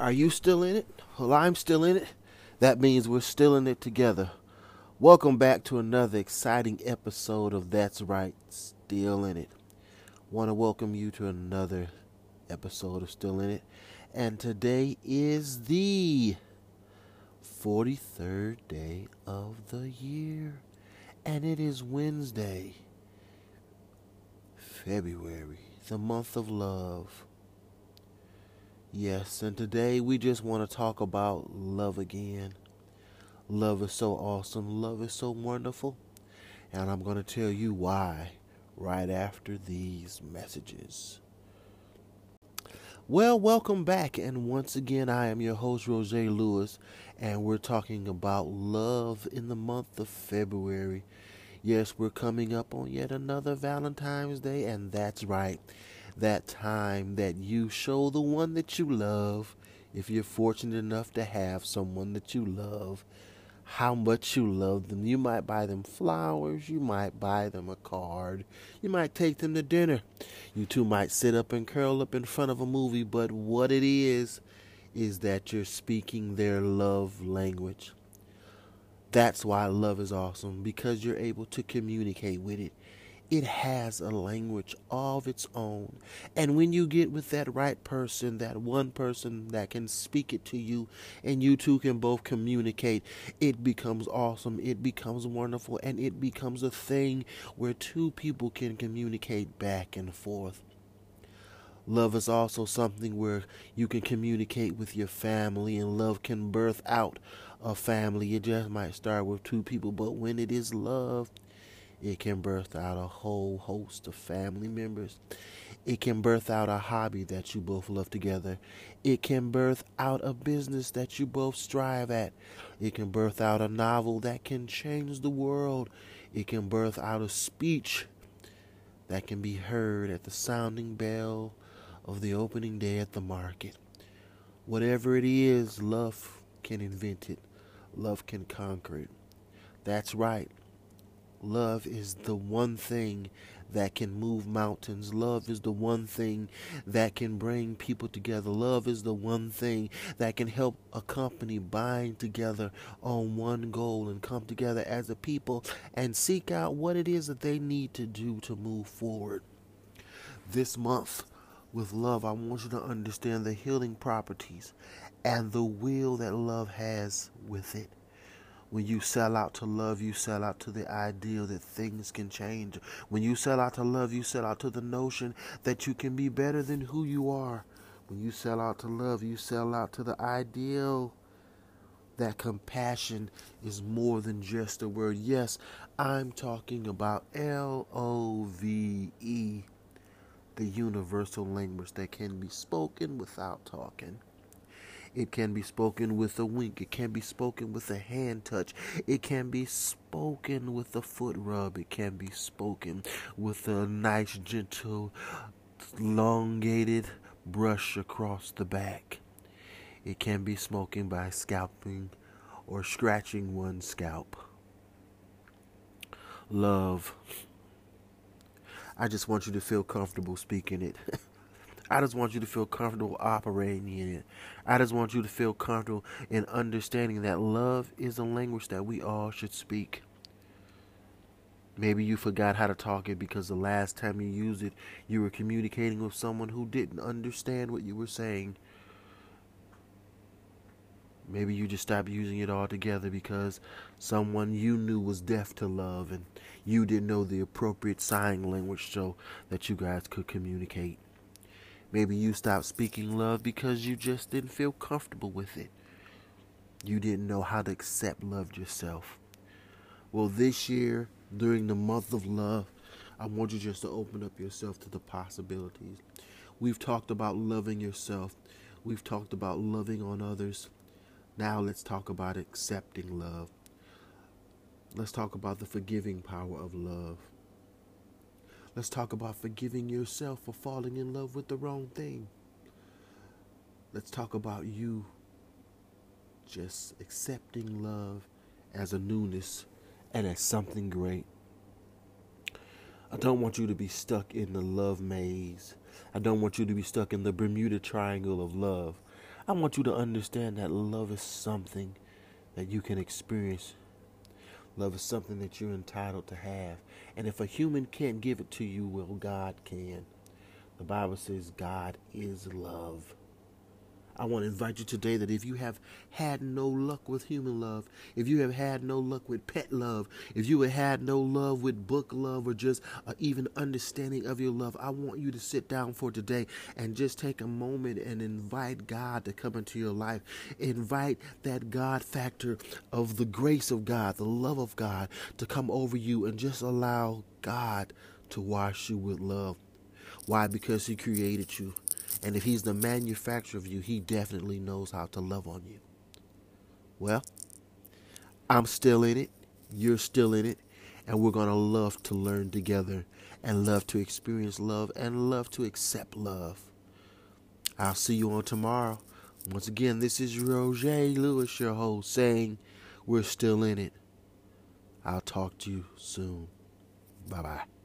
Are you still in it? Well, I'm still in it. That means we're still in it together. Welcome back to another exciting episode of That's Right, Still in It. Want to welcome you to another episode of Still in It. And today is the 43rd day of the year. And it is Wednesday, February, the month of love. Yes, and today we just want to talk about love again. Love is so awesome, love is so wonderful, and I'm going to tell you why right after these messages. Well, welcome back, and once again, I am your host, Roger Lewis, and we're talking about love in the month of February. Yes, we're coming up on yet another Valentine's Day, and that's right that time that you show the one that you love, if you're fortunate enough to have someone that you love, how much you love them. You might buy them flowers, you might buy them a card, you might take them to dinner. You two might sit up and curl up in front of a movie, but what it is, is that you're speaking their love language. That's why love is awesome, because you're able to communicate with it it has a language of its own. And when you get with that right person, that one person that can speak it to you, and you two can both communicate, it becomes awesome, it becomes wonderful, and it becomes a thing where two people can communicate back and forth. Love is also something where you can communicate with your family, and love can birth out a family. It just might start with two people, but when it is love, it can birth out a whole host of family members. It can birth out a hobby that you both love together. It can birth out a business that you both strive at. It can birth out a novel that can change the world. It can birth out a speech that can be heard at the sounding bell of the opening day at the market. Whatever it is, love can invent it. Love can conquer it. That's right. Love is the one thing that can move mountains. Love is the one thing that can bring people together. Love is the one thing that can help a company bind together on one goal and come together as a people and seek out what it is that they need to do to move forward. This month, with love, I want you to understand the healing properties and the will that love has with it. When you sell out to love, you sell out to the ideal that things can change. When you sell out to love, you sell out to the notion that you can be better than who you are. When you sell out to love, you sell out to the ideal that compassion is more than just a word. Yes, I'm talking about L O V E, the universal language that can be spoken without talking. It can be spoken with a wink. It can be spoken with a hand touch. It can be spoken with a foot rub. It can be spoken with a nice, gentle, elongated brush across the back. It can be spoken by scalping or scratching one's scalp. Love. I just want you to feel comfortable speaking it. I just want you to feel comfortable operating in it. I just want you to feel comfortable in understanding that love is a language that we all should speak. Maybe you forgot how to talk it because the last time you used it, you were communicating with someone who didn't understand what you were saying. Maybe you just stopped using it altogether because someone you knew was deaf to love and you didn't know the appropriate sign language so that you guys could communicate. Maybe you stopped speaking love because you just didn't feel comfortable with it. You didn't know how to accept love yourself. Well, this year, during the month of love, I want you just to open up yourself to the possibilities. We've talked about loving yourself, we've talked about loving on others. Now, let's talk about accepting love. Let's talk about the forgiving power of love. Let's talk about forgiving yourself for falling in love with the wrong thing. Let's talk about you just accepting love as a newness and as something great. I don't want you to be stuck in the love maze. I don't want you to be stuck in the Bermuda Triangle of love. I want you to understand that love is something that you can experience. Love is something that you're entitled to have. And if a human can't give it to you, well, God can. The Bible says God is love. I want to invite you today that if you have had no luck with human love, if you have had no luck with pet love, if you have had no love with book love or just uh, even understanding of your love, I want you to sit down for today and just take a moment and invite God to come into your life. Invite that God factor of the grace of God, the love of God to come over you and just allow God to wash you with love. Why? Because He created you. And if he's the manufacturer of you, he definitely knows how to love on you. Well, I'm still in it. You're still in it. And we're going to love to learn together and love to experience love and love to accept love. I'll see you on tomorrow. Once again, this is Roger Lewis, your host, saying we're still in it. I'll talk to you soon. Bye bye.